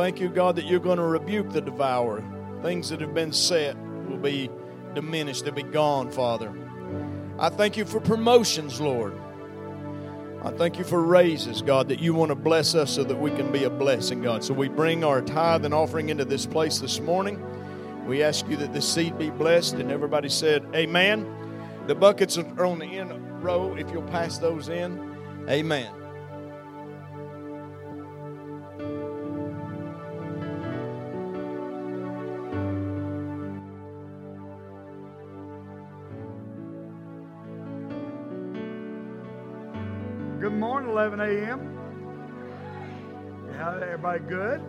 thank you, God, that you're going to rebuke the devourer. Things that have been set will be diminished, they'll be gone, Father. I thank you for promotions, Lord. I thank you for raises, God, that you want to bless us so that we can be a blessing, God. So we bring our tithe and offering into this place this morning. We ask you that the seed be blessed, and everybody said, Amen. The buckets are on the end row. If you'll pass those in, Amen. 11 a.m. How everybody good?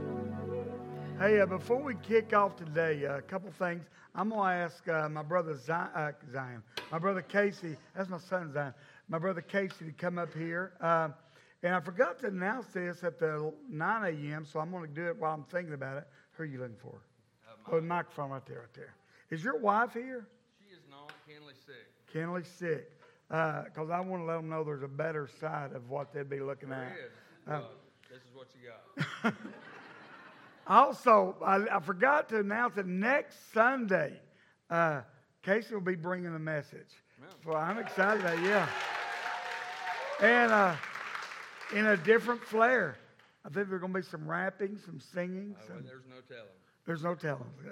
Hey, uh, before we kick off today, uh, a couple things. I'm going to ask uh, my brother Zion, uh, Zion, my brother Casey, that's my son Zion, my brother Casey to come up here. Uh, and I forgot to announce this at the 9 a.m., so I'm going to do it while I'm thinking about it. Who are you looking for? oh, the microphone right there, right there. Is your wife here? She is not. Kenley's sick. Kenley's sick because uh, I want to let them know there's a better side of what they'd be looking there at. Is. Uh, this is what you got. also, I, I, forgot to announce that next Sunday, uh, Casey will be bringing a message. So I'm excited about yeah. And uh, in a different flair. I think there's going to be some rapping, some singing. Some, well, there's no telling. There's no telling. Yeah.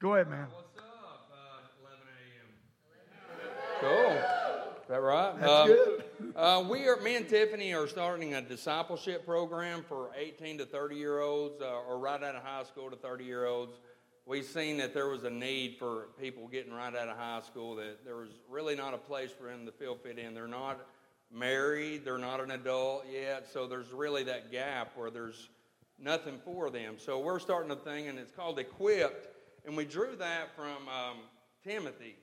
Go ahead, man. What's up? Uh, 11 a.m. Cool. Is that right? That's um, good. uh, we are, me and Tiffany are starting a discipleship program for 18 to 30 year olds, uh, or right out of high school to 30 year olds. We've seen that there was a need for people getting right out of high school, that there was really not a place for them to feel fit in. They're not married, they're not an adult yet, so there's really that gap where there's nothing for them. So we're starting a thing, and it's called Equipped, and we drew that from um, Timothy.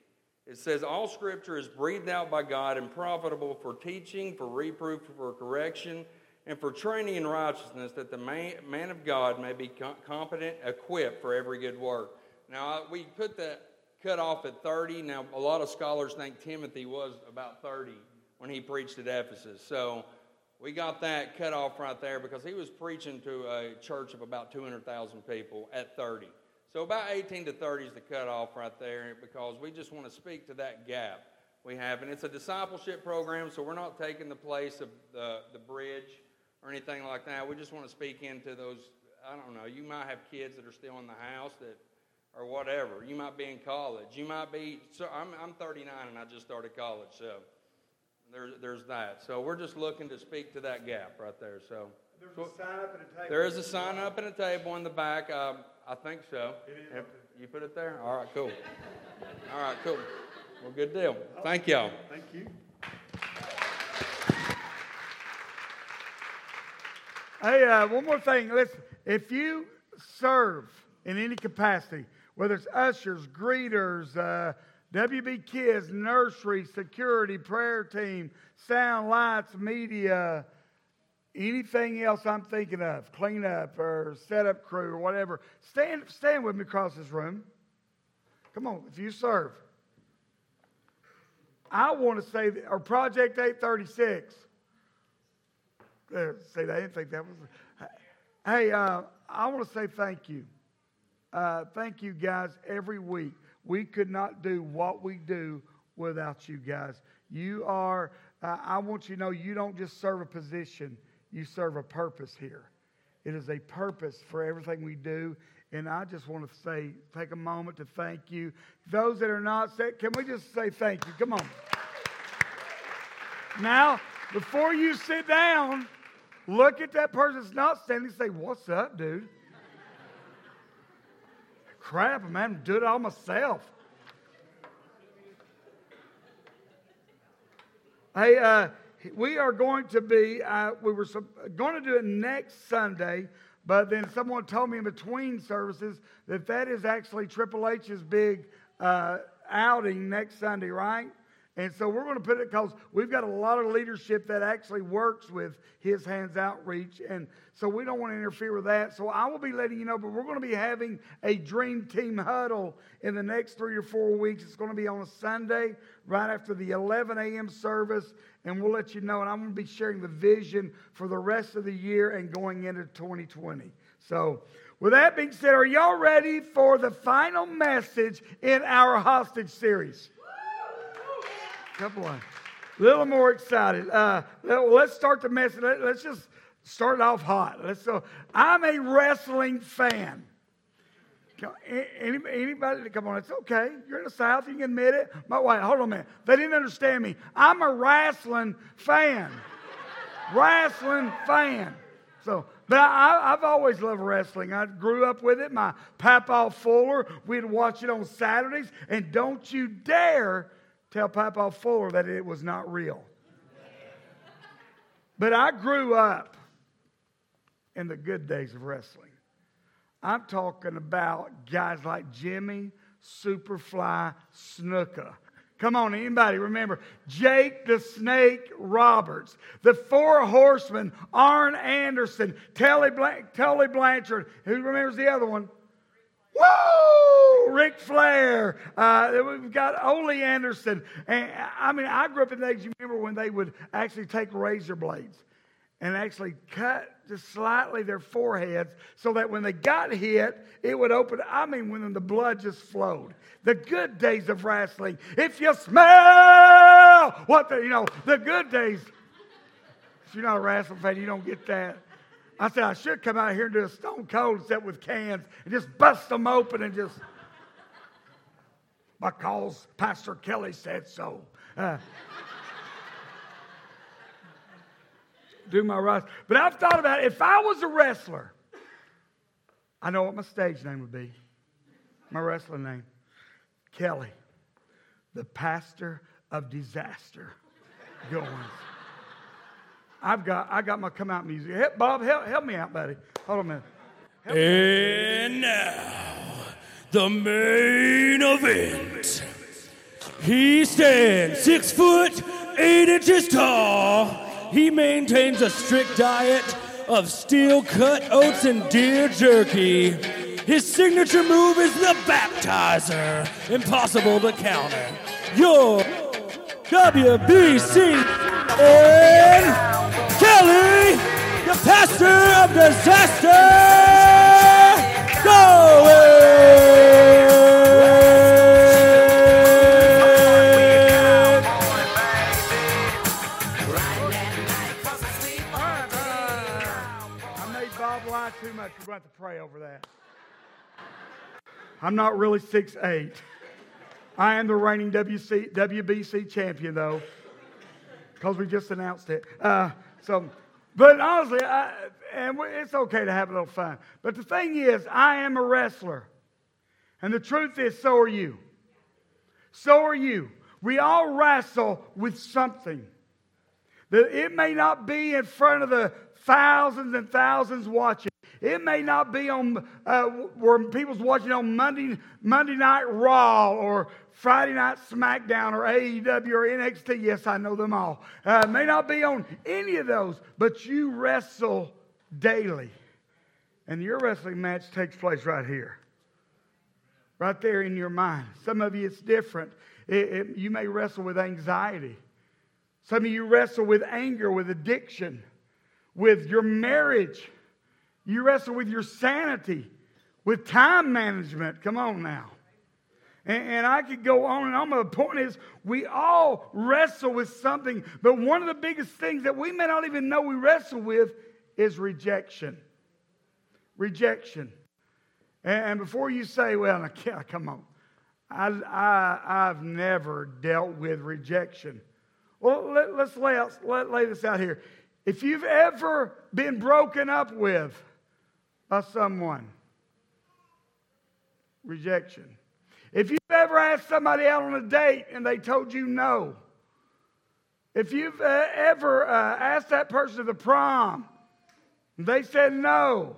It says, All scripture is breathed out by God and profitable for teaching, for reproof, for correction, and for training in righteousness, that the man, man of God may be competent, equipped for every good work. Now, we put that cut off at 30. Now, a lot of scholars think Timothy was about 30 when he preached at Ephesus. So we got that cut off right there because he was preaching to a church of about 200,000 people at 30. So about 18 to 30 is the cutoff right there because we just want to speak to that gap we have. And it's a discipleship program, so we're not taking the place of the, the bridge or anything like that. We just want to speak into those, I don't know, you might have kids that are still in the house that or whatever. You might be in college. You might be, so I'm, I'm 39 and I just started college, so there's, there's that. So we're just looking to speak to that gap right there. So there's a sign up and a table. There is a sign up and a table in the back. Um, I think so. You put it there? All right, cool. All right, cool. Well, good deal. Thank y'all. Thank you. Hey, uh, one more thing. Listen, if you serve in any capacity, whether it's ushers, greeters, uh, WB Kids, nursery, security, prayer team, sound, lights, media, anything else I'm thinking of, cleanup or setup crew or whatever, stand, stand with me across this room. Come on, if you serve. I want to say, or Project 836. There, see, they didn't think that was. Hey, uh, I want to say thank you. Uh, thank you guys every week. We could not do what we do without you guys. You are, uh, I want you to know, you don't just serve a position you serve a purpose here. It is a purpose for everything we do. And I just want to say, take a moment to thank you. Those that are not, can we just say thank you? Come on. Now, before you sit down, look at that person that's not standing and say, What's up, dude? Crap, man, I'm doing it all myself. Hey, uh, we are going to be, uh, we were going to do it next Sunday, but then someone told me in between services that that is actually Triple H's big uh, outing next Sunday, right? And so we're going to put it because we've got a lot of leadership that actually works with His Hands Outreach. And so we don't want to interfere with that. So I will be letting you know, but we're going to be having a dream team huddle in the next three or four weeks. It's going to be on a Sunday right after the 11 a.m. service. And we'll let you know. And I'm going to be sharing the vision for the rest of the year and going into 2020. So, with that being said, are y'all ready for the final message in our hostage series? Couple of, a little more excited. Uh, let's start the message. Let's just start off hot. Let's. I'm a wrestling fan. Anybody, that come on, it's okay. You're in the South, you can admit it. My wife, hold on a minute. They didn't understand me. I'm a wrestling fan. wrestling fan. So, but I, have always loved wrestling. I grew up with it. My Papa Fuller, we'd watch it on Saturdays. And don't you dare tell Papa Fuller that it was not real. But I grew up in the good days of wrestling. I'm talking about guys like Jimmy, Superfly, Snuka. Come on, anybody remember Jake the Snake Roberts, the Four Horsemen, Arn Anderson, Telly, Tully Blanchard. Who remembers the other one? Woo! Ric Flair. Uh, we've got Ole Anderson. And I mean, I grew up in the age, you remember when they would actually take razor blades and actually cut just slightly their foreheads so that when they got hit, it would open. I mean, when the blood just flowed. The good days of wrestling. If you smell what the, you know, the good days. If you're not a wrestling fan, you don't get that. I said, I should come out here and do a stone cold set with cans and just bust them open and just. Because Pastor Kelly said so. Uh, do my wrestling. But I've thought about it. If I was a wrestler, I know what my stage name would be. My wrestling name. Kelly, the pastor of disaster. Go on. I've got I got my come out music. Bob, help, help me out, buddy. Hold on a minute. Help and now the main event. He stands six foot eight inches tall he maintains a strict diet of steel cut oats and deer jerky. His signature move is the baptizer, impossible to counter. Your WBC and Kelly, the pastor of disaster, going. Have to pray over that. I'm not really six eight. I am the reigning WC, WBC champion, though, because we just announced it. Uh, so, but honestly, I, and it's okay to have a little fun. But the thing is, I am a wrestler. And the truth is, so are you. So are you. We all wrestle with something. That it may not be in front of the thousands and thousands watching. It may not be on uh, where people's watching on Monday, Monday Night Raw or Friday Night SmackDown or AEW or NXT. Yes, I know them all. Uh, may not be on any of those, but you wrestle daily. And your wrestling match takes place right here, right there in your mind. Some of you, it's different. It, it, you may wrestle with anxiety. Some of you wrestle with anger, with addiction, with your marriage you wrestle with your sanity, with time management. Come on now. And, and I could go on and on, but the point is, we all wrestle with something. But one of the biggest things that we may not even know we wrestle with is rejection. Rejection. And, and before you say, well, come on, I, I, I've never dealt with rejection. Well, let, us lay, out, let, lay this out here. If you've ever been broken up with, by someone. Rejection. If you've ever asked somebody out on a date and they told you no, if you've uh, ever uh, asked that person to the prom and they said no,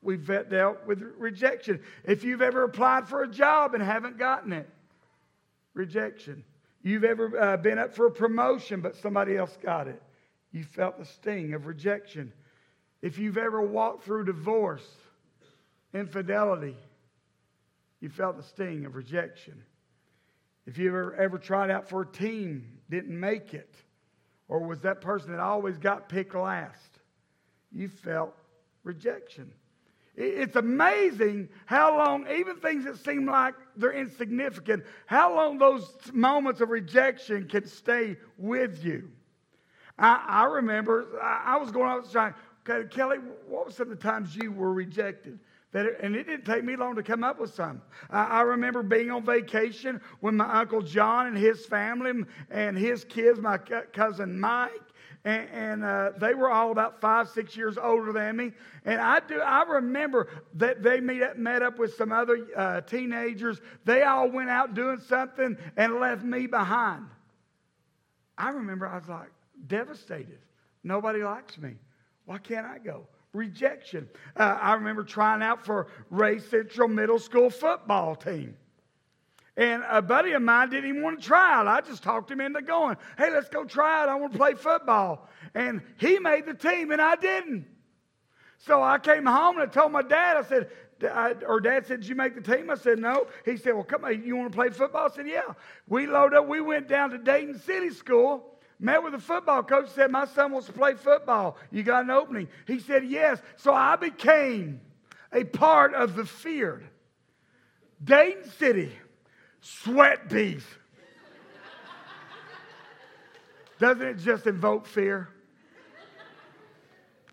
we've dealt with rejection. If you've ever applied for a job and haven't gotten it, rejection. You've ever uh, been up for a promotion but somebody else got it, you felt the sting of rejection. If you've ever walked through divorce, infidelity, you felt the sting of rejection. If you ever, ever tried out for a team, didn't make it, or was that person that always got picked last, you felt rejection. It's amazing how long, even things that seem like they're insignificant, how long those moments of rejection can stay with you. I, I remember I, was going out trying, okay, Kelly, what were some of the times you were rejected? That and it didn't take me long to come up with some. I, I remember being on vacation when my Uncle John and his family and his kids, my cousin Mike, and, and uh, they were all about five, six years older than me. And I do, I remember that they met up, met up with some other uh, teenagers. They all went out doing something and left me behind. I remember I was like devastated. Nobody likes me. Why can't I go? Rejection. Uh, I remember trying out for Rhea Central Middle School football team. And a buddy of mine didn't even want to try out. I just talked him into going, hey, let's go try out. I want to play football. And he made the team, and I didn't. So I came home and I told my dad, I said, or dad said, Did you make the team? I said, No. He said, Well, come on, you want to play football? I said, Yeah. We loaded up, we went down to Dayton City School, met with a football coach, said, My son wants to play football. You got an opening? He said, Yes. So I became a part of the feared. Dayton City sweat bees. Doesn't it just invoke fear?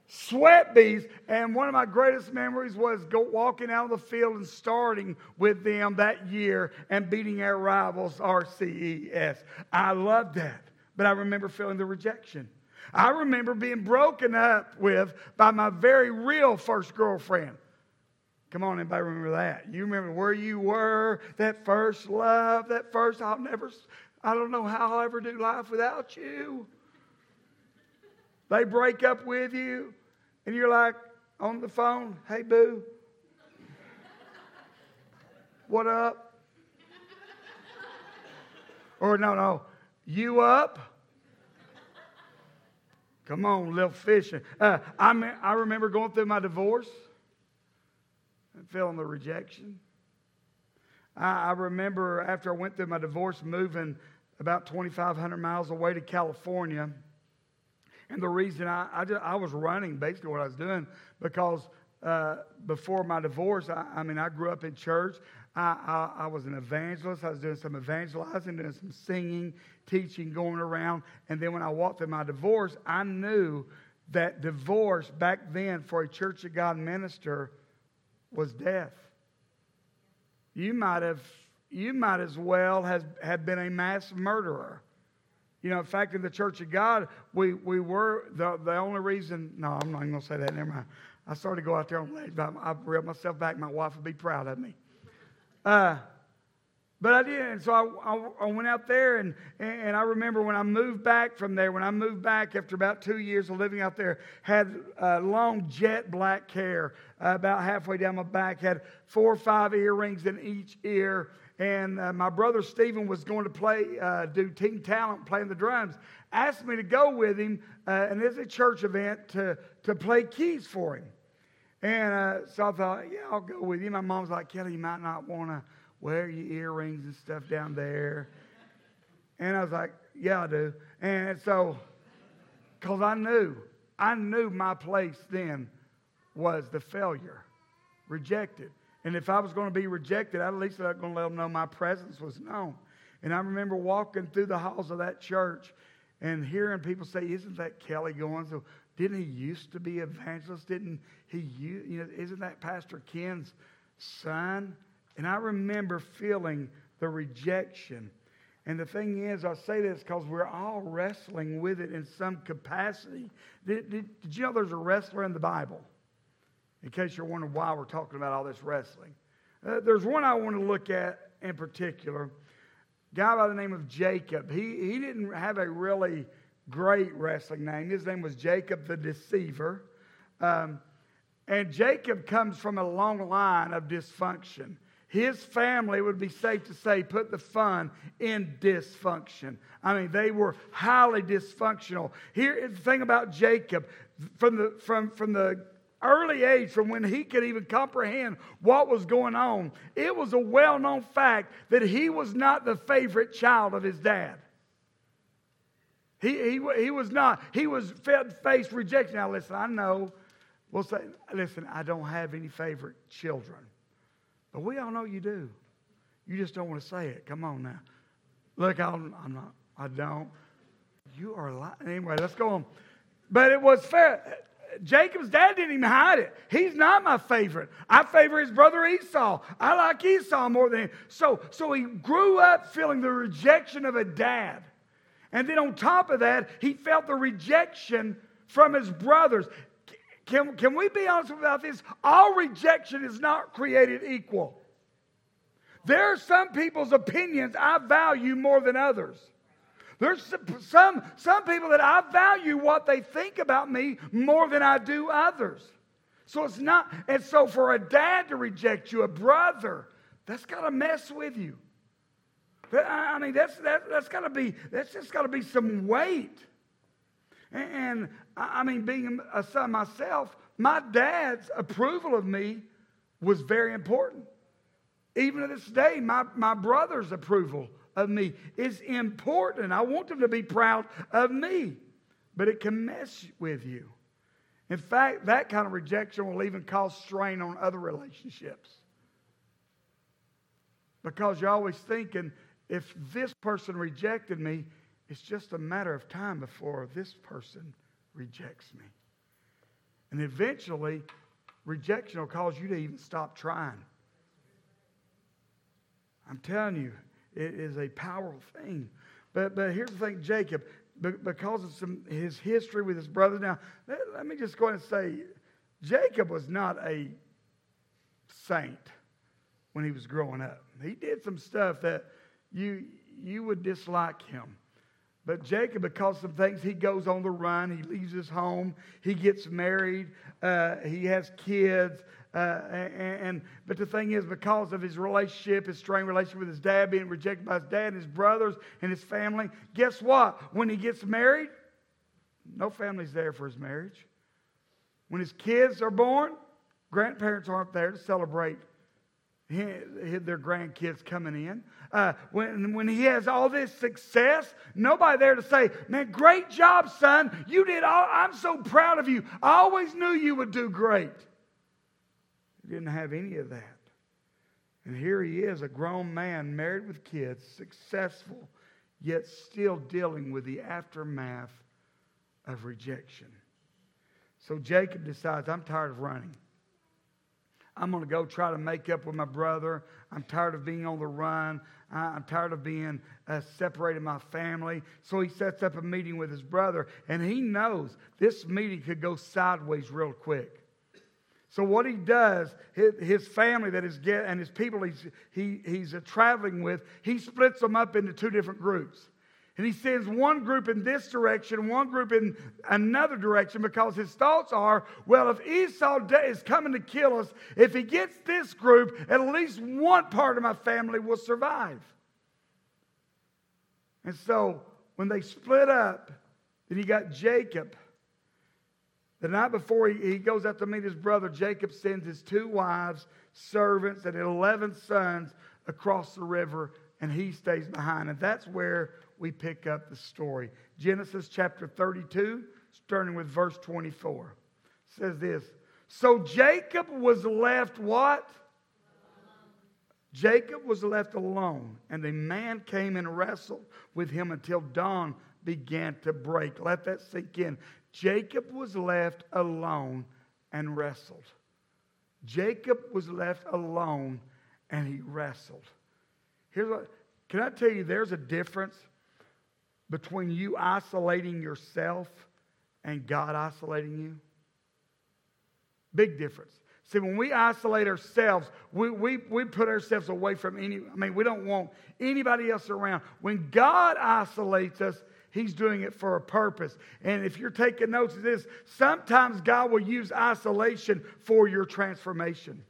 Sweat bees. And one of my greatest memories was walking out of the field and starting with them that year and beating our rivals, RCES. I loved that. But I remember feeling the rejection. I remember being broken up with by my very real first girlfriend. Come on, anybody remember that? You remember where you were, that first love, that first, I'll never, I don't know how I'll ever do life without you. They break up with you, and you're like on the phone, hey, boo, what up? Or no, no, you up? Come on, little fishing. Uh, I, I remember going through my divorce and feeling the rejection. I, I remember after I went through my divorce, moving about 2,500 miles away to California. And the reason I, I, just, I was running basically what I was doing because uh, before my divorce, I, I, mean, I grew up in church. I, I, was an evangelist. I was doing some evangelizing, doing some singing, teaching, going around. And then when I walked through my divorce, I knew that divorce back then for a Church of God minister was death. You might have, you might as well have been a mass murderer. You know, in fact, in the Church of God, we, we were the, the only reason. No, I'm not going to say that. Never mind. I started to go out there on ledge, but I reeled myself back. My wife would be proud of me. Uh, but I did. And so I, I, I, went out there, and, and I remember when I moved back from there, when I moved back after about two years of living out there, had uh, long jet black hair uh, about halfway down my back, had four or five earrings in each ear. And uh, my brother Stephen was going to play, uh, do Teen Talent, playing the drums, asked me to go with him, uh, and it's a church event, to, to play keys for him. And uh, so I thought, yeah, I'll go with you. My mom's like, Kelly, you might not want to wear your earrings and stuff down there. And I was like, yeah, I do. And so, because I knew, I knew my place then was the failure, rejected. And if I was going to be rejected, at least I was going to let them know my presence was known. And I remember walking through the halls of that church and hearing people say, Isn't that Kelly going? So, didn't he used to be evangelist? Didn't he, you know, isn't that Pastor Ken's son? And I remember feeling the rejection. And the thing is, I say this because we're all wrestling with it in some capacity. Did, did, did, you know there's a wrestler in the Bible? In case you're wondering why we're talking about all this wrestling. Uh, there's one I want to look at in particular. Guy by the name of Jacob. He, he didn't have a really great wrestling name. His name was Jacob the Deceiver. Um, and Jacob comes from a long line of dysfunction. His family would be safe to say put the fun in dysfunction. I mean, they were highly dysfunctional. Here is the thing about Jacob from the, from, from the early age, from when he could even comprehend what was going on, it was a well known fact that he was not the favorite child of his dad. He, he, he was not. He was faced rejection. Now, listen, I know We'll say, listen, I don't have any favorite children. But we all know you do. You just don't want to say it. Come on now. Look, I'm, I'm not, I don't. You are lying. Anyway, let's go on. But it was fair. Jacob's dad didn't even hide it. He's not my favorite. I favor his brother Esau. I like Esau more than him. So, so he grew up feeling the rejection of a dad. And then on top of that, he felt the rejection from his brothers. Can, can we be honest about this? All rejection is not created equal. There are some people's opinions I value more than others. There's some, some people that I value what they think about me more than I do others. So it's not, and so for a dad to reject you, a brother, that's got to mess with you. I mean, that's, that, that's got to be, that's just got to be some weight. And, and I mean, being a son myself, my dad's approval of me was very important. Even to this day, my, my brother's approval of me is important. I want them to be proud of me, but it can mess with you. In fact, that kind of rejection will even cause strain on other relationships. Because you're always thinking, if this person rejected me, it's just a matter of time before this person rejects me. And eventually, rejection will cause you to even stop trying. I'm telling you, it is a powerful thing. But, but here's the thing Jacob, because of some, his history with his brothers. Now, let, let me just go ahead and say Jacob was not a saint when he was growing up. He did some stuff that you, you would dislike him. But Jacob, because of things, he goes on the run. He leaves his home. He gets married. Uh, he has kids. Uh, and, and, but the thing is, because of his relationship, his strained relationship with his dad, being rejected by his dad and his brothers and his family, guess what? When he gets married, no family's there for his marriage. When his kids are born, grandparents aren't there to celebrate their grandkids coming in. Uh, when, when he has all this success, nobody there to say, Man, great job, son. You did all, I'm so proud of you. I always knew you would do great. He didn't have any of that. And here he is, a grown man, married with kids, successful, yet still dealing with the aftermath of rejection. So Jacob decides, I'm tired of running. I'm going to go try to make up with my brother. I'm tired of being on the run. I'm tired of being uh, separated my family. So he sets up a meeting with his brother, and he knows this meeting could go sideways real quick. So what he does, his, family that is get and his people he's, he, he's uh, traveling with, he splits them up into two different groups. And he sends one group in this direction, one group in another direction, because his thoughts are, well, if Esau is coming to kill us, if he gets this group, at least one part of my family will survive. And so when they split up, then he got Jacob the night before he, he goes out to meet his brother, Jacob sends his two wives, servants, and 11 sons across the river, and he stays behind. And that's where we pick up the story. Genesis chapter 32, starting with verse 24, says this So Jacob was left what? Jacob was left alone, and a man came and wrestled with him until dawn began to break. Let that sink in. Jacob was left alone and wrestled. Jacob was left alone and he wrestled. Here's what can I tell you there's a difference between you isolating yourself and God isolating you? Big difference. See, when we isolate ourselves, we, we, we put ourselves away from any, I mean, we don't want anybody else around. When God isolates us, He's doing it for a purpose. And if you're taking notes of this, sometimes God will use isolation for your transformation.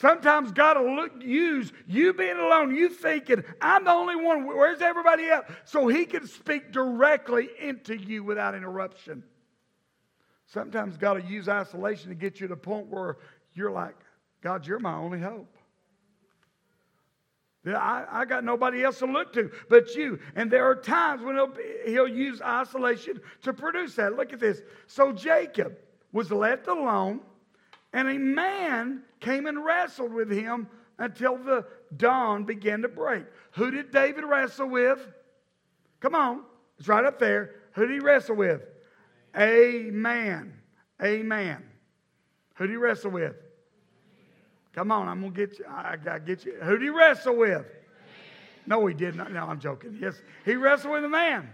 Sometimes God will look, use you being alone, you thinking, I'm the only one, where's everybody else? So He can speak directly into you without interruption. Sometimes God will use isolation to get you to the point where you're like, God, you're my only hope. I, I got nobody else to look to but you. And there are times when he'll, he'll use isolation to produce that. Look at this. So Jacob was left alone, and a man came and wrestled with him until the dawn began to break. Who did David wrestle with? Come on, it's right up there. Who did he wrestle with? A man. A man. Who did he wrestle with? Come on, I'm gonna get you. I gotta get you. Who did he wrestle with? No, he did not. No, I'm joking. Yes, he wrestled with a man.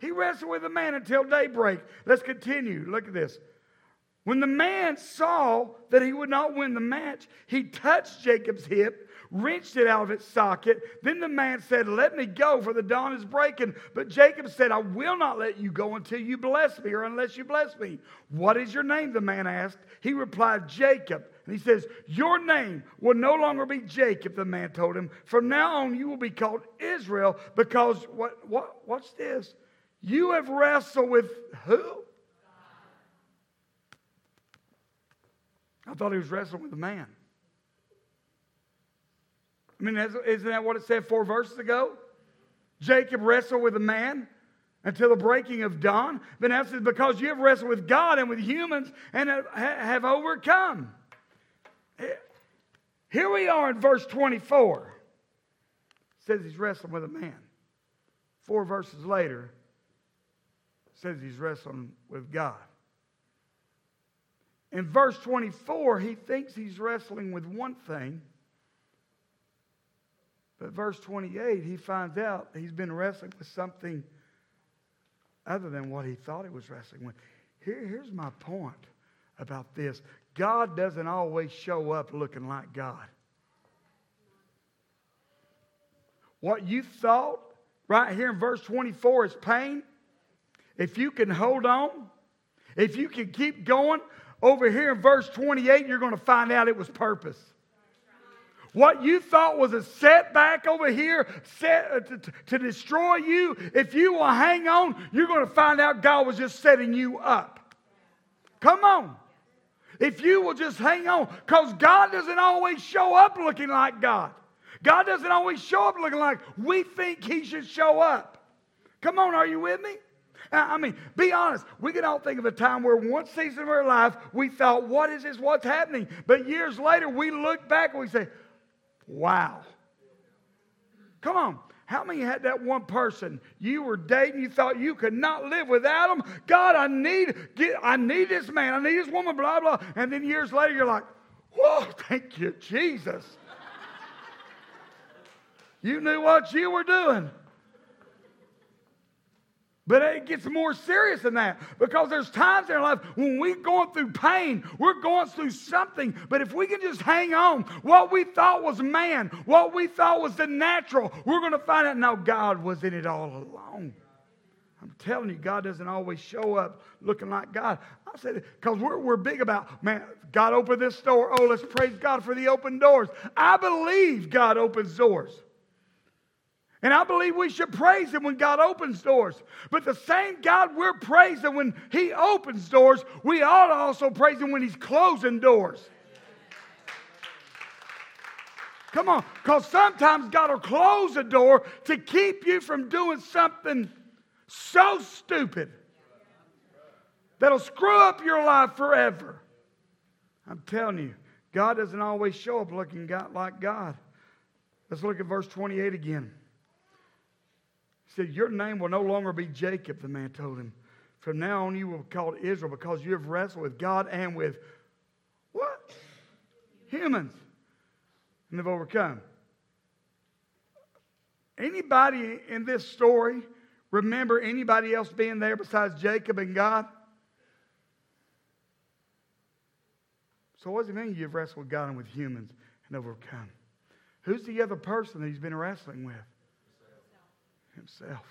He wrestled with a man until daybreak. Let's continue. Look at this. When the man saw that he would not win the match, he touched Jacob's hip, wrenched it out of its socket. Then the man said, Let me go, for the dawn is breaking. But Jacob said, I will not let you go until you bless me, or unless you bless me. What is your name? The man asked. He replied, Jacob. And he says, Your name will no longer be Jacob, the man told him. From now on, you will be called Israel, because what, what, what's this? You have wrestled with who? I thought he was wrestling with a man. I mean, isn't that what it said four verses ago? Jacob wrestled with a man until the breaking of dawn. But now says, because you have wrestled with God and with humans and have overcome. Here we are in verse 24. It says he's wrestling with a man. Four verses later, says he's wrestling with God. In verse 24, he thinks he's wrestling with one thing. But verse 28, he finds out he's been wrestling with something other than what he thought he was wrestling with. Here, here's my point about this God doesn't always show up looking like God. What you thought right here in verse 24 is pain, if you can hold on, if you can keep going, over here in verse 28, you're going to find out it was purpose. What you thought was a setback over here set, uh, to, to destroy you, if you will hang on, you're going to find out God was just setting you up. Come on. If you will just hang on, because God doesn't always show up looking like God. God doesn't always show up looking like we think He should show up. Come on, are you with me? I mean, be honest. We can all think of a time where one season of our life we thought, what is this? What's happening? But years later, we look back and we say, wow. Come on. How many had that one person you were dating? You thought you could not live without them. God, I need, get, I need this man. I need this woman. Blah blah. And then years later, you're like, "Whoa, thank you, Jesus." you knew what you were doing. But it gets more serious than that because there's times in our life when we're going through pain, we're going through something. But if we can just hang on, what we thought was man, what we thought was the natural, we're going to find out now God was in it all along. I'm telling you, God doesn't always show up looking like God. I said, because we're, we're big about, man, God opened this door. Oh, let's praise God for the open doors. I believe God opens doors. And I believe we should praise Him when God opens doors. But the same God we're praising when He opens doors, we ought to also praise Him when He's closing doors. Come on, because sometimes God will close a door to keep you from doing something so stupid that'll screw up your life forever. I'm telling you, God doesn't always show up looking like God. Let's look at verse 28 again said, Your name will no longer be Jacob, the man told him. From now on, you will be called Israel because you have wrestled with God and with what? Humans. And have overcome. Anybody in this story remember anybody else being there besides Jacob and God? So, what does it mean you've wrestled with God and with humans and overcome? Who's the other person that he's been wrestling with? Himself.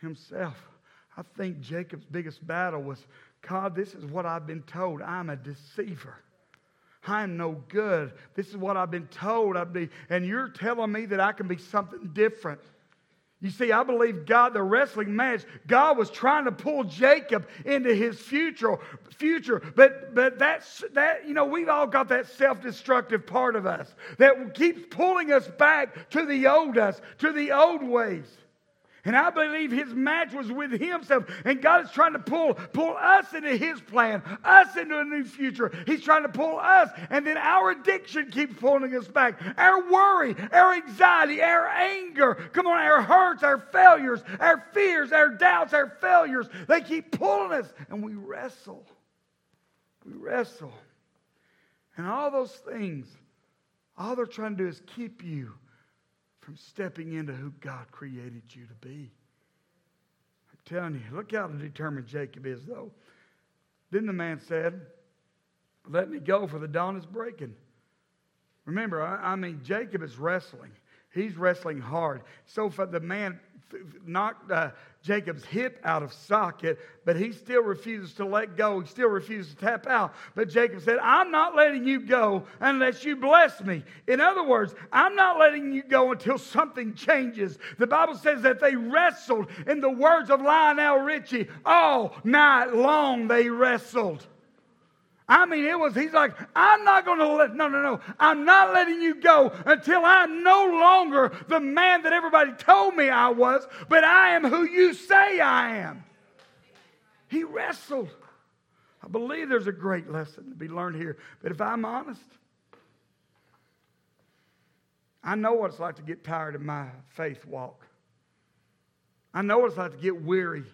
Himself. I think Jacob's biggest battle was God, this is what I've been told. I'm a deceiver. I'm no good. This is what I've been told I'd be. And you're telling me that I can be something different. You see, I believe God, the wrestling match, God was trying to pull Jacob into his future, future. But but that's that, you know, we've all got that self-destructive part of us that keeps pulling us back to the old us, to the old ways. And I believe his match was with himself. And God is trying to pull, pull us into his plan, us into a new future. He's trying to pull us. And then our addiction keeps pulling us back. Our worry, our anxiety, our anger, come on, our hurts, our failures, our fears, our doubts, our failures, they keep pulling us. And we wrestle. We wrestle. And all those things, all they're trying to do is keep you from stepping into who God created you to be. I'm telling you, look how determined Jacob is, though. Then the man said, Let me go, for the dawn is breaking. Remember, I, I mean, Jacob is wrestling. He's wrestling hard. So for the man knocked uh, Jacob's hip out of socket, but he still refuses to let go. He still refuses to tap out. But Jacob said, I'm not letting you go unless you bless me. In other words, I'm not letting you go until something changes. The Bible says that they wrestled, in the words of Lionel Richie, all night long they wrestled. I mean, it was, he's like, I'm not going to let, no, no, no. I'm not letting you go until I'm no longer the man that everybody told me I was, but I am who you say I am. He wrestled. I believe there's a great lesson to be learned here. But if I'm honest, I know what it's like to get tired of my faith walk. I know what it's like to get weary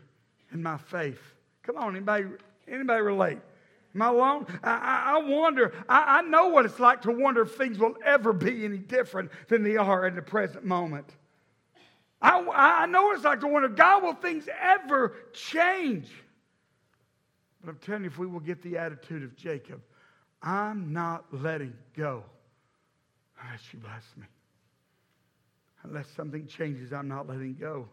in my faith. Come on, anybody, anybody relate? Am I alone? I, I wonder, I, I know what it's like to wonder if things will ever be any different than they are in the present moment. I, I know what it's like to wonder, God, will things ever change? But I'm telling you, if we will get the attitude of Jacob, I'm not letting go unless you bless me. Unless something changes, I'm not letting go.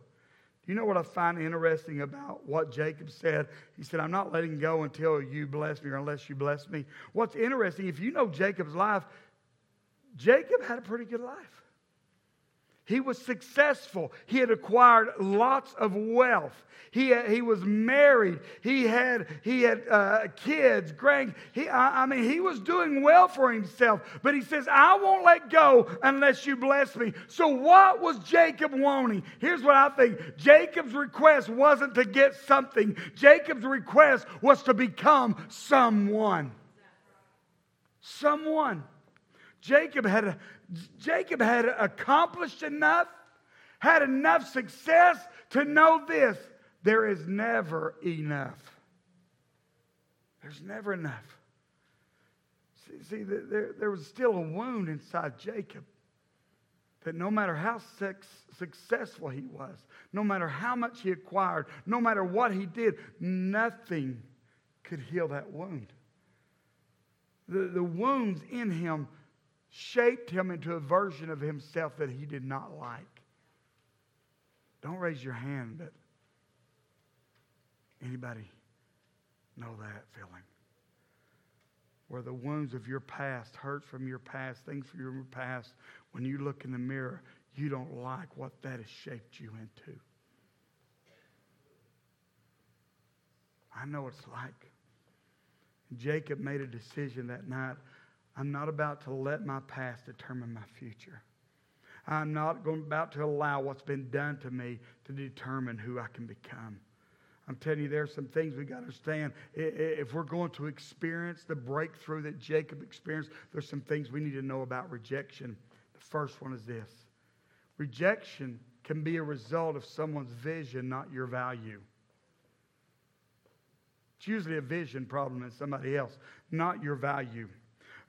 You know what I find interesting about what Jacob said? He said, I'm not letting go until you bless me or unless you bless me. What's interesting, if you know Jacob's life, Jacob had a pretty good life. He was successful. He had acquired lots of wealth. He, he was married. He had, he had uh, kids, grand. He, I, I mean, he was doing well for himself. But he says, I won't let go unless you bless me. So, what was Jacob wanting? Here's what I think Jacob's request wasn't to get something, Jacob's request was to become someone. Someone. Jacob had Jacob had accomplished enough, had enough success to know this there is never enough. There's never enough. See, see there, there was still a wound inside Jacob that no matter how successful he was, no matter how much he acquired, no matter what he did, nothing could heal that wound. The, the wounds in him shaped him into a version of himself that he did not like. Don't raise your hand, but anybody know that feeling? Where the wounds of your past, hurts from your past, things from your past, when you look in the mirror, you don't like what that has shaped you into. I know what it's like. Jacob made a decision that night I'm not about to let my past determine my future. I'm not going, about to allow what's been done to me to determine who I can become. I'm telling you, there are some things we got to understand. If we're going to experience the breakthrough that Jacob experienced, there's some things we need to know about rejection. The first one is this rejection can be a result of someone's vision, not your value. It's usually a vision problem in somebody else, not your value.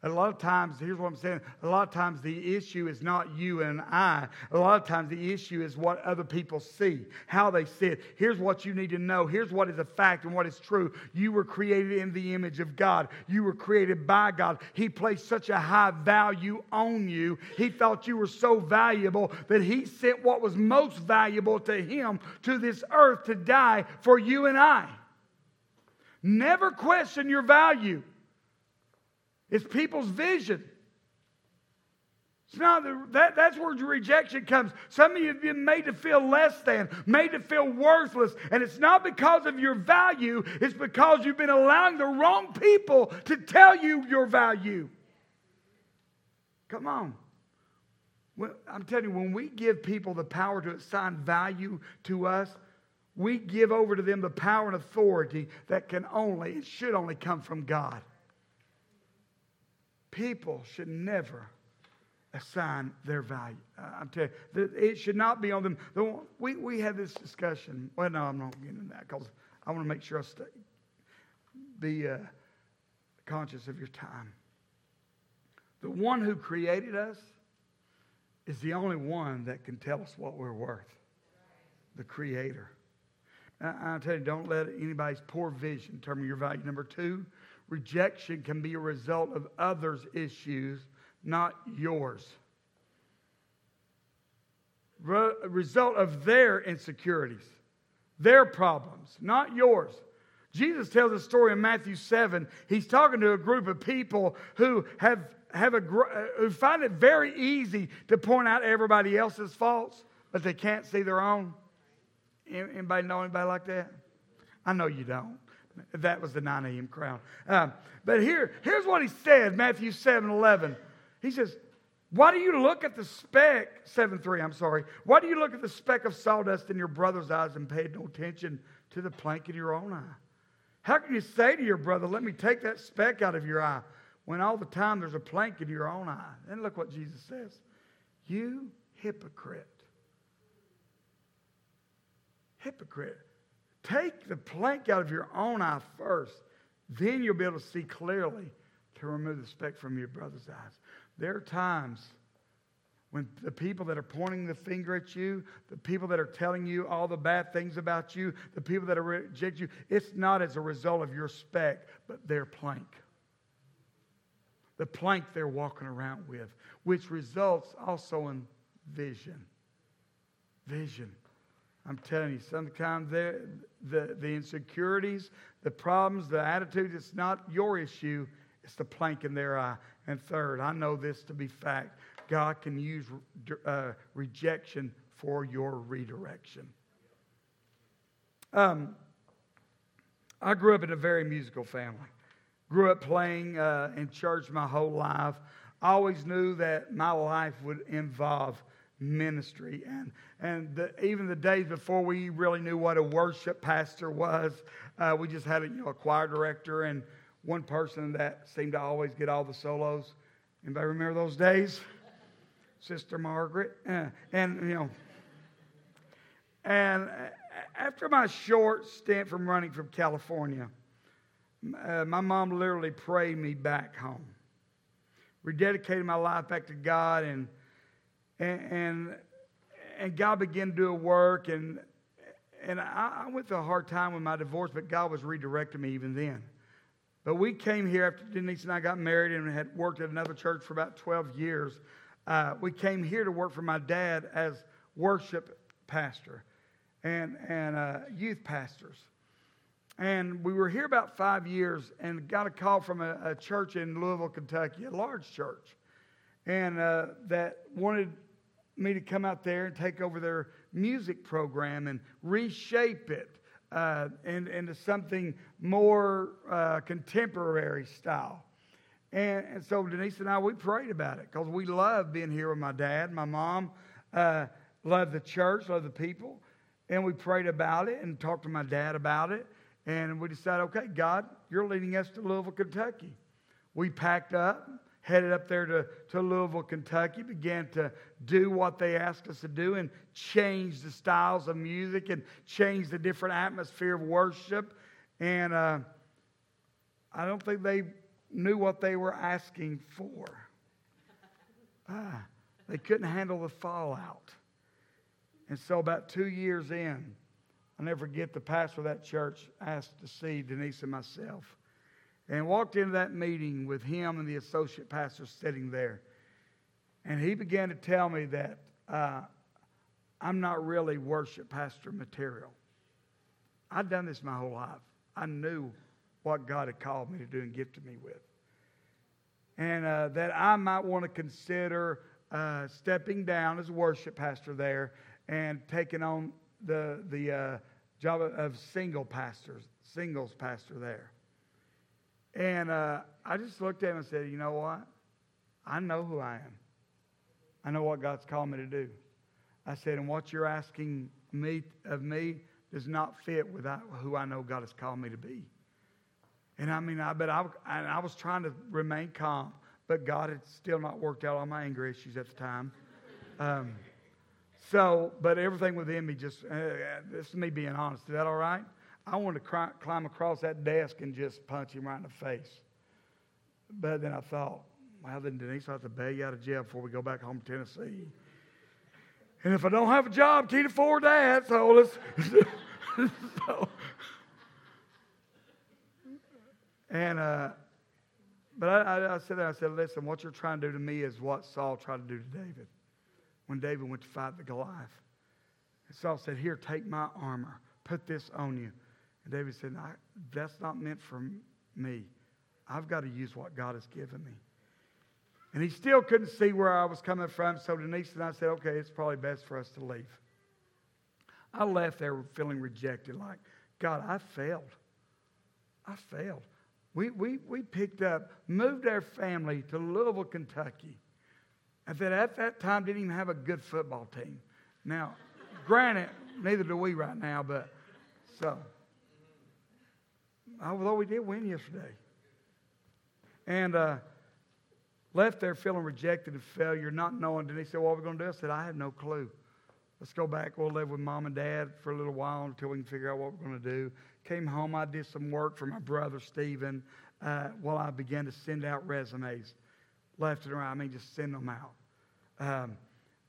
A lot of times, here's what I'm saying a lot of times the issue is not you and I. A lot of times the issue is what other people see, how they see it. Here's what you need to know. Here's what is a fact and what is true. You were created in the image of God, you were created by God. He placed such a high value on you. He thought you were so valuable that He sent what was most valuable to Him to this earth to die for you and I. Never question your value. It's people's vision. It's not the, that, that's where rejection comes. Some of you have been made to feel less than, made to feel worthless. And it's not because of your value, it's because you've been allowing the wrong people to tell you your value. Come on. I'm telling you, when we give people the power to assign value to us, we give over to them the power and authority that can only, it should only come from God. People should never assign their value. I'm telling you, it should not be on them. We, we had this discussion. Well, no, I'm not getting into that because I want to make sure I stay, be uh, conscious of your time. The one who created us is the only one that can tell us what we're worth the Creator. I tell you, don't let anybody's poor vision determine your value. Number two, rejection can be a result of others' issues, not yours. Re- result of their insecurities, their problems, not yours. Jesus tells a story in Matthew 7. He's talking to a group of people who have, have a, uh, who find it very easy to point out everybody else's faults, but they can't see their own. Anybody know anybody like that? I know you don't. That was the 9 a.m. crowd. Um, but here, here's what he said, Matthew 7 11. He says, Why do you look at the speck, 7 3, I'm sorry. Why do you look at the speck of sawdust in your brother's eyes and pay no attention to the plank in your own eye? How can you say to your brother, Let me take that speck out of your eye, when all the time there's a plank in your own eye? And look what Jesus says You hypocrite. Hypocrite. Take the plank out of your own eye first. Then you'll be able to see clearly to remove the speck from your brother's eyes. There are times when the people that are pointing the finger at you, the people that are telling you all the bad things about you, the people that are reject you, it's not as a result of your speck, but their plank. The plank they're walking around with, which results also in vision. Vision. I'm telling you, sometimes the, the insecurities, the problems, the attitude, it's not your issue, it's the plank in their eye. And third, I know this to be fact God can use uh, rejection for your redirection. Um, I grew up in a very musical family. Grew up playing uh, in church my whole life. I always knew that my life would involve ministry. And, and the, even the days before we really knew what a worship pastor was, uh, we just had a, you know, a choir director and one person that seemed to always get all the solos. Anybody remember those days? Sister Margaret. Uh, and, you know, and after my short stint from running from California, uh, my mom literally prayed me back home, rededicated my life back to God and and, and, and God began to do a work. And, and I, I went through a hard time with my divorce, but God was redirecting me even then. But we came here after Denise and I got married and had worked at another church for about 12 years. Uh, we came here to work for my dad as worship pastor and, and uh, youth pastors. And we were here about five years and got a call from a, a church in Louisville, Kentucky, a large church, and uh, that wanted me to come out there and take over their music program and reshape it uh, into, into something more uh, contemporary style. And, and, so Denise and I, we prayed about it because we love being here with my dad, my mom, uh, love the church, love the people. And we prayed about it and talked to my dad about it. And we decided, okay, God, you're leading us to Louisville, Kentucky. We packed up headed up there to, to Louisville, Kentucky, began to do what they asked us to do and change the styles of music and change the different atmosphere of worship. And uh, I don't think they knew what they were asking for. Ah, they couldn't handle the fallout. And so, about two years in, I'll never forget the pastor of that church asked to see Denise and myself and walked into that meeting with him and the associate pastor sitting there. And he began to tell me that uh, I'm not really worship pastor material. I'd done this my whole life. I knew what God had called me to do and gifted me with. And uh, that I might want to consider uh, stepping down as worship pastor there and taking on the, the uh, job of single pastors, singles pastor there. And uh, I just looked at him and said, You know what? I know who I am. I know what God's called me to do. I said, and what you're asking me of me does not fit with who I know God has called me to be. And I mean, I bet I, and I was trying to remain calm, but God had still not worked out all my anger issues at the time. Um, so, but everything within me just, uh, this is me being honest. Is that all right? I wanted to cry, climb across that desk and just punch him right in the face. But then I thought, well, then Denise will have to bail you out of jail before we go back home to Tennessee. And if I don't have a job, can't afford that. So let's. so, and, uh, but I, I, I said, that. I said, listen, what you're trying to do to me is what Saul tried to do to David when David went to fight the Goliath. And Saul said, Here, take my armor, put this on you. And David said, That's not meant for me. I've got to use what God has given me. And he still couldn't see where I was coming from. So Denise and I said, okay, it's probably best for us to leave. I left there feeling rejected, like, God, I failed. I failed. We, we, we picked up, moved our family to Louisville, Kentucky. And that at that time didn't even have a good football team. Now, granted, neither do we right now, but so. Although we did win yesterday. And uh, left there feeling rejected and failure, not knowing. And he said, What are we going to do? I said, I have no clue. Let's go back. We'll live with mom and dad for a little while until we can figure out what we're going to do. Came home. I did some work for my brother, Stephen, uh, while I began to send out resumes left and right. I mean, just send them out. Um,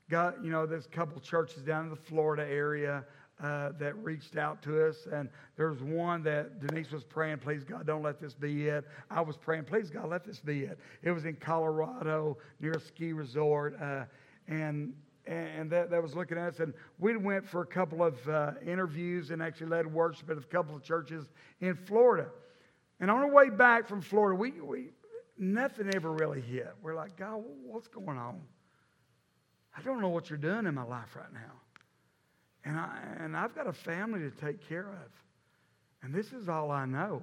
got, you know, there's a couple churches down in the Florida area uh, that reached out to us. And there was one that Denise was praying, please God, don't let this be it. I was praying, please God, let this be it. It was in Colorado near a ski resort. Uh, and and that, that was looking at us. And we went for a couple of uh, interviews and actually led worship at a couple of churches in Florida. And on our way back from Florida, we, we nothing ever really hit. We're like, God, what's going on? I don't know what you're doing in my life right now. And, I, and I've got a family to take care of. And this is all I know.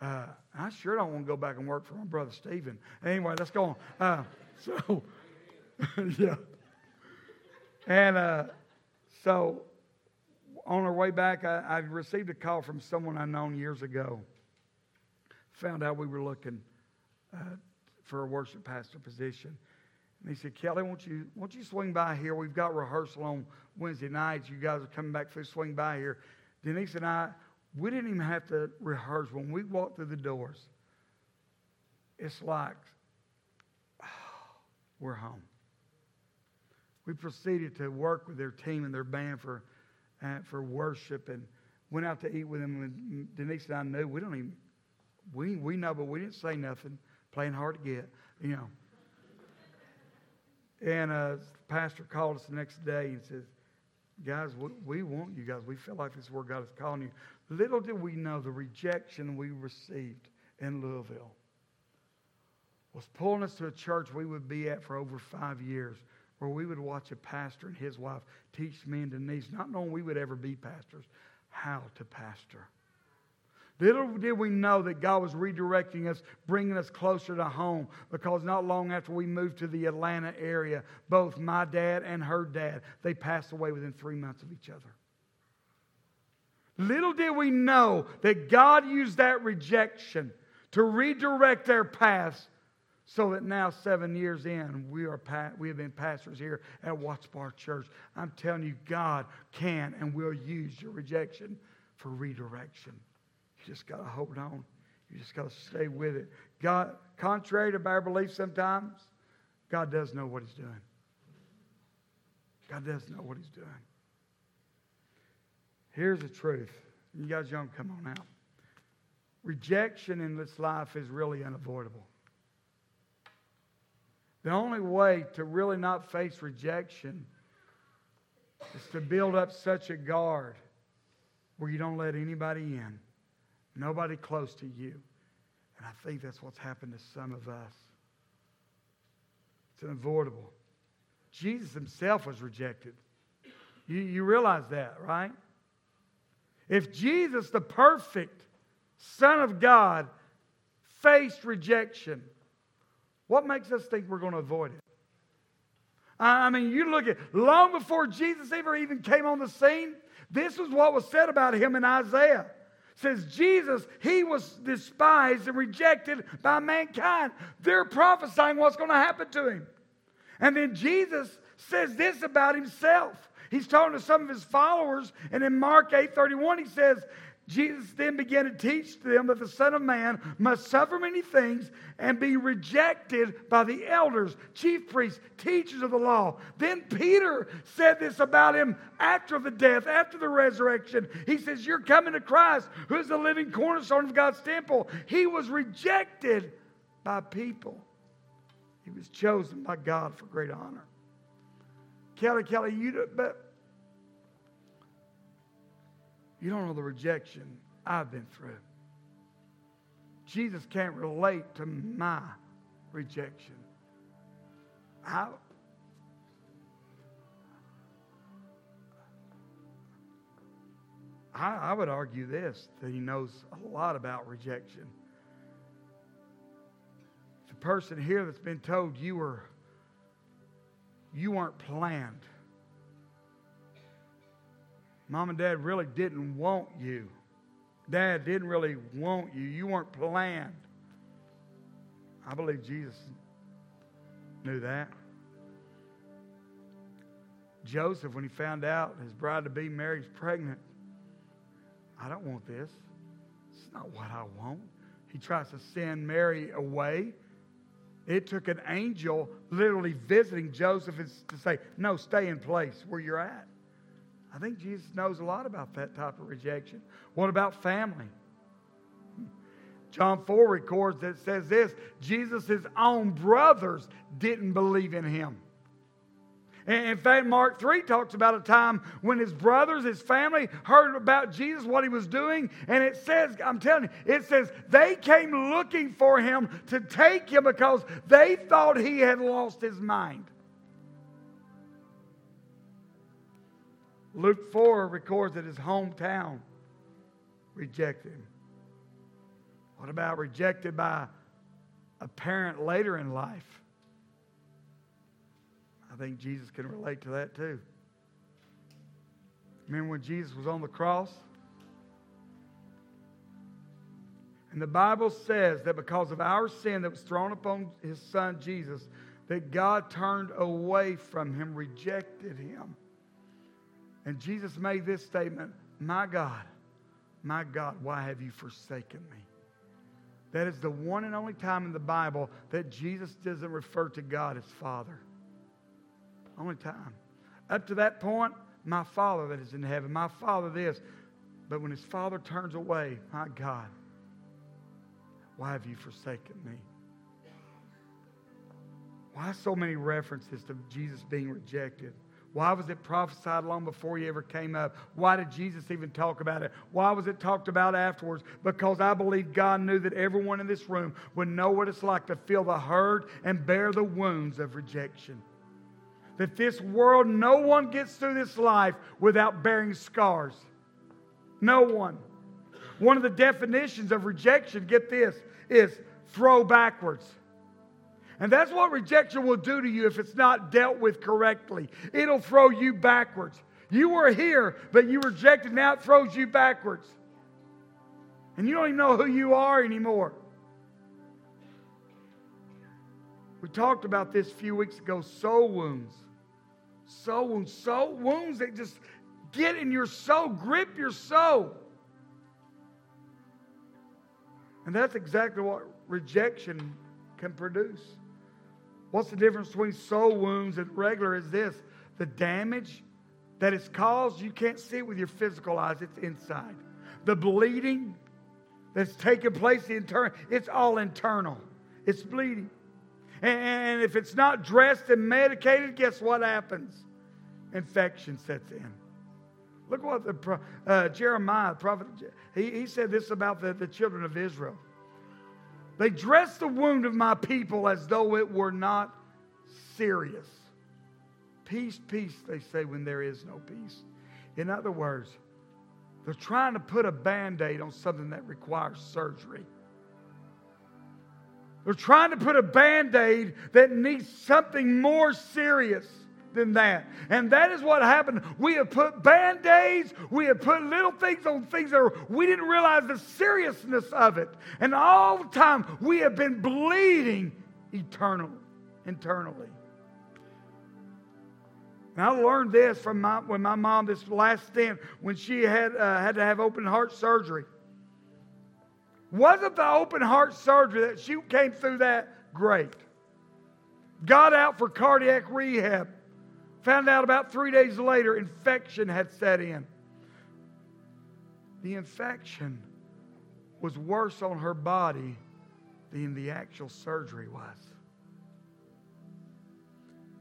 Uh, I sure don't want to go back and work for my brother Stephen. Anyway, let's go on. Uh, so, yeah. And uh, so on our way back, I, I, received a call from someone I known years ago. Found out we were looking uh, for a worship pastor position. And he said, Kelly, won't you, won't you swing by here? We've got rehearsal on Wednesday nights. You guys are coming back through, swing by here. Denise and I, we didn't even have to rehearse. When we walked through the doors, it's like, oh, we're home. We proceeded to work with their team and their band for, uh, for worship and went out to eat with them. And Denise and I knew we don't even, we, we know, but we didn't say nothing, playing hard to get, you know. And uh, pastor called us the next day and says, Guys, we, we want you guys. We feel like this is where God is calling you. Little did we know the rejection we received in Louisville was pulling us to a church we would be at for over five years, where we would watch a pastor and his wife teach me and Denise, not knowing we would ever be pastors, how to pastor. Little did we know that God was redirecting us, bringing us closer to home, because not long after we moved to the Atlanta area, both my dad and her dad, they passed away within three months of each other. Little did we know that God used that rejection to redirect their paths so that now, seven years in, we, are we have been pastors here at Watts Bar Church. I'm telling you, God can and will use your rejection for redirection. You just got to hold on. You just got to stay with it. God, contrary to our belief sometimes, God does know what He's doing. God does know what He's doing. Here's the truth. You guys young, come on out. Rejection in this life is really unavoidable. The only way to really not face rejection is to build up such a guard where you don't let anybody in. Nobody close to you. And I think that's what's happened to some of us. It's unavoidable. Jesus himself was rejected. You, you realize that, right? If Jesus, the perfect Son of God, faced rejection, what makes us think we're going to avoid it? I mean, you look at long before Jesus ever even came on the scene, this was what was said about him in Isaiah. Says Jesus, he was despised and rejected by mankind. They're prophesying what's going to happen to him. And then Jesus says this about himself. He's talking to some of his followers, and in Mark 8:31, he says, Jesus then began to teach them that the Son of Man must suffer many things and be rejected by the elders, chief priests, teachers of the law. Then Peter said this about him after the death, after the resurrection. He says, You're coming to Christ, who is the living cornerstone of God's temple. He was rejected by people, he was chosen by God for great honor. Kelly, Kelly, you, but you don't know the rejection I've been through. Jesus can't relate to my rejection. I, I, I would argue this that he knows a lot about rejection. The person here that's been told you were you weren't planned Mom and dad really didn't want you. Dad didn't really want you. You weren't planned. I believe Jesus knew that. Joseph, when he found out his bride to be Mary's pregnant, I don't want this. It's not what I want. He tries to send Mary away. It took an angel literally visiting Joseph to say, No, stay in place where you're at. I think Jesus knows a lot about that type of rejection. What about family? John 4 records that says this Jesus' own brothers didn't believe in him. In fact, Mark 3 talks about a time when his brothers, his family, heard about Jesus, what he was doing. And it says, I'm telling you, it says they came looking for him to take him because they thought he had lost his mind. Luke 4 records that his hometown rejected him. What about rejected by a parent later in life? I think Jesus can relate to that too. Remember when Jesus was on the cross? And the Bible says that because of our sin that was thrown upon his son Jesus, that God turned away from him, rejected him. And Jesus made this statement My God, my God, why have you forsaken me? That is the one and only time in the Bible that Jesus doesn't refer to God as Father. Only time. Up to that point, my Father that is in heaven, my Father this. But when his Father turns away, my God, why have you forsaken me? Why so many references to Jesus being rejected? Why was it prophesied long before he ever came up? Why did Jesus even talk about it? Why was it talked about afterwards? Because I believe God knew that everyone in this room would know what it's like to feel the hurt and bear the wounds of rejection. That this world, no one gets through this life without bearing scars. No one. One of the definitions of rejection, get this, is throw backwards. And that's what rejection will do to you if it's not dealt with correctly. It'll throw you backwards. You were here, but you rejected, now it throws you backwards. And you don't even know who you are anymore. We talked about this a few weeks ago soul wounds. Soul wounds. Soul wounds that just get in your soul, grip your soul. And that's exactly what rejection can produce. What's the difference between soul wounds and regular is this the damage that is caused, you can't see it with your physical eyes, it's inside. The bleeding that's taking place, the internal, it's all internal. It's bleeding. And if it's not dressed and medicated, guess what happens? Infection sets in. Look what the uh, Jeremiah, prophet, he, he said this about the, the children of Israel. They dress the wound of my people as though it were not serious. Peace, peace, they say when there is no peace. In other words, they're trying to put a band aid on something that requires surgery. They're trying to put a band aid that needs something more serious. Than that. And that is what happened. We have put band aids, we have put little things on things that we didn't realize the seriousness of it. And all the time we have been bleeding eternal, internally. And I learned this from my, when my mom, this last stint, when she had, uh, had to have open heart surgery. Wasn't the open heart surgery that she came through that great? Got out for cardiac rehab. Found out about three days later, infection had set in. The infection was worse on her body than the actual surgery was.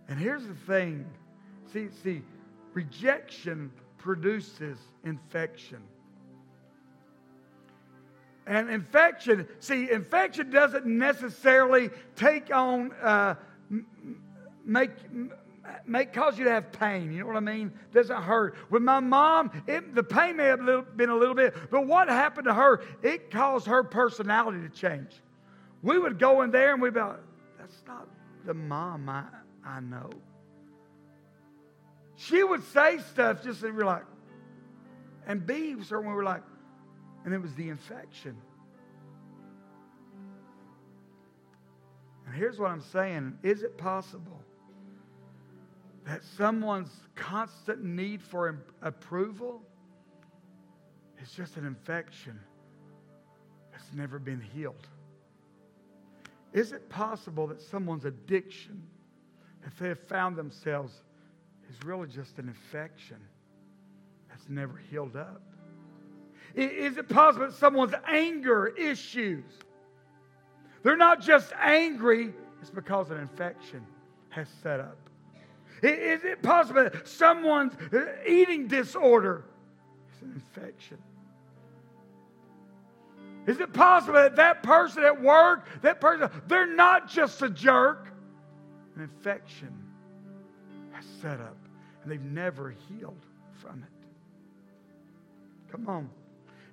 And here's the thing see, see, rejection produces infection. And infection, see, infection doesn't necessarily take on, uh, make, make cause you to have pain. You know what I mean? Doesn't hurt. With my mom, it, the pain may have little, been a little bit, but what happened to her? It caused her personality to change. We would go in there and we'd be like, "That's not the mom I, I know." She would say stuff just that we're like, and B was when we were like, and it was the infection. And here's what I'm saying Is it possible that someone's constant need for approval is just an infection that's never been healed? Is it possible that someone's addiction, if they have found themselves, is really just an infection that's never healed up? Is it possible that someone's anger issues, they're not just angry, it's because an infection has set up? Is it possible that someone's uh, eating disorder is an infection? Is it possible that that person at work, that person, they're not just a jerk? An infection has set up and they've never healed from it. Come on.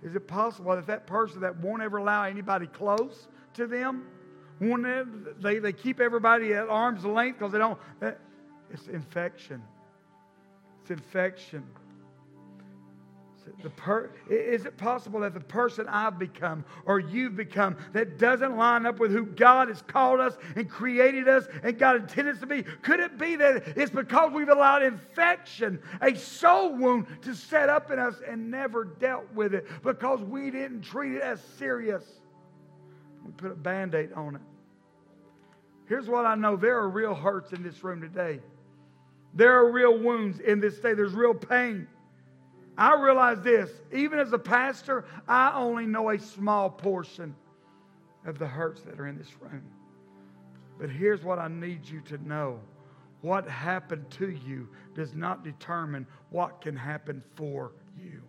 Is it possible that that person that won't ever allow anybody close to them, won't they, they keep everybody at arm's length because they don't, that, it's infection. It's infection. Per, is it possible that the person I've become or you've become that doesn't line up with who God has called us and created us and God intended us to be? Could it be that it's because we've allowed infection, a soul wound, to set up in us and never dealt with it because we didn't treat it as serious? We put a band aid on it. Here's what I know there are real hurts in this room today. There are real wounds in this day, there's real pain. I realize this even as a pastor, I only know a small portion of the hurts that are in this room. But here's what I need you to know what happened to you does not determine what can happen for you.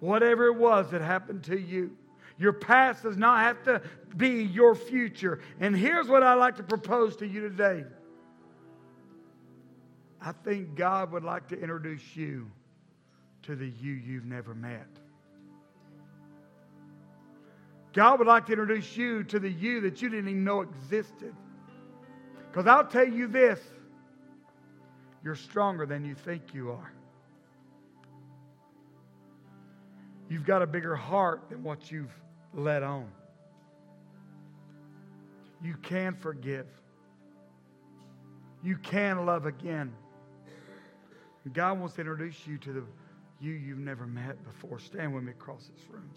Whatever it was that happened to you, your past does not have to be your future. And here's what I'd like to propose to you today. I think God would like to introduce you to the you you've never met. God would like to introduce you to the you that you didn't even know existed. Because I'll tell you this you're stronger than you think you are. You've got a bigger heart than what you've let on. You can forgive. You can love again. God wants to introduce you to the you you've never met before. Stand with me across this room.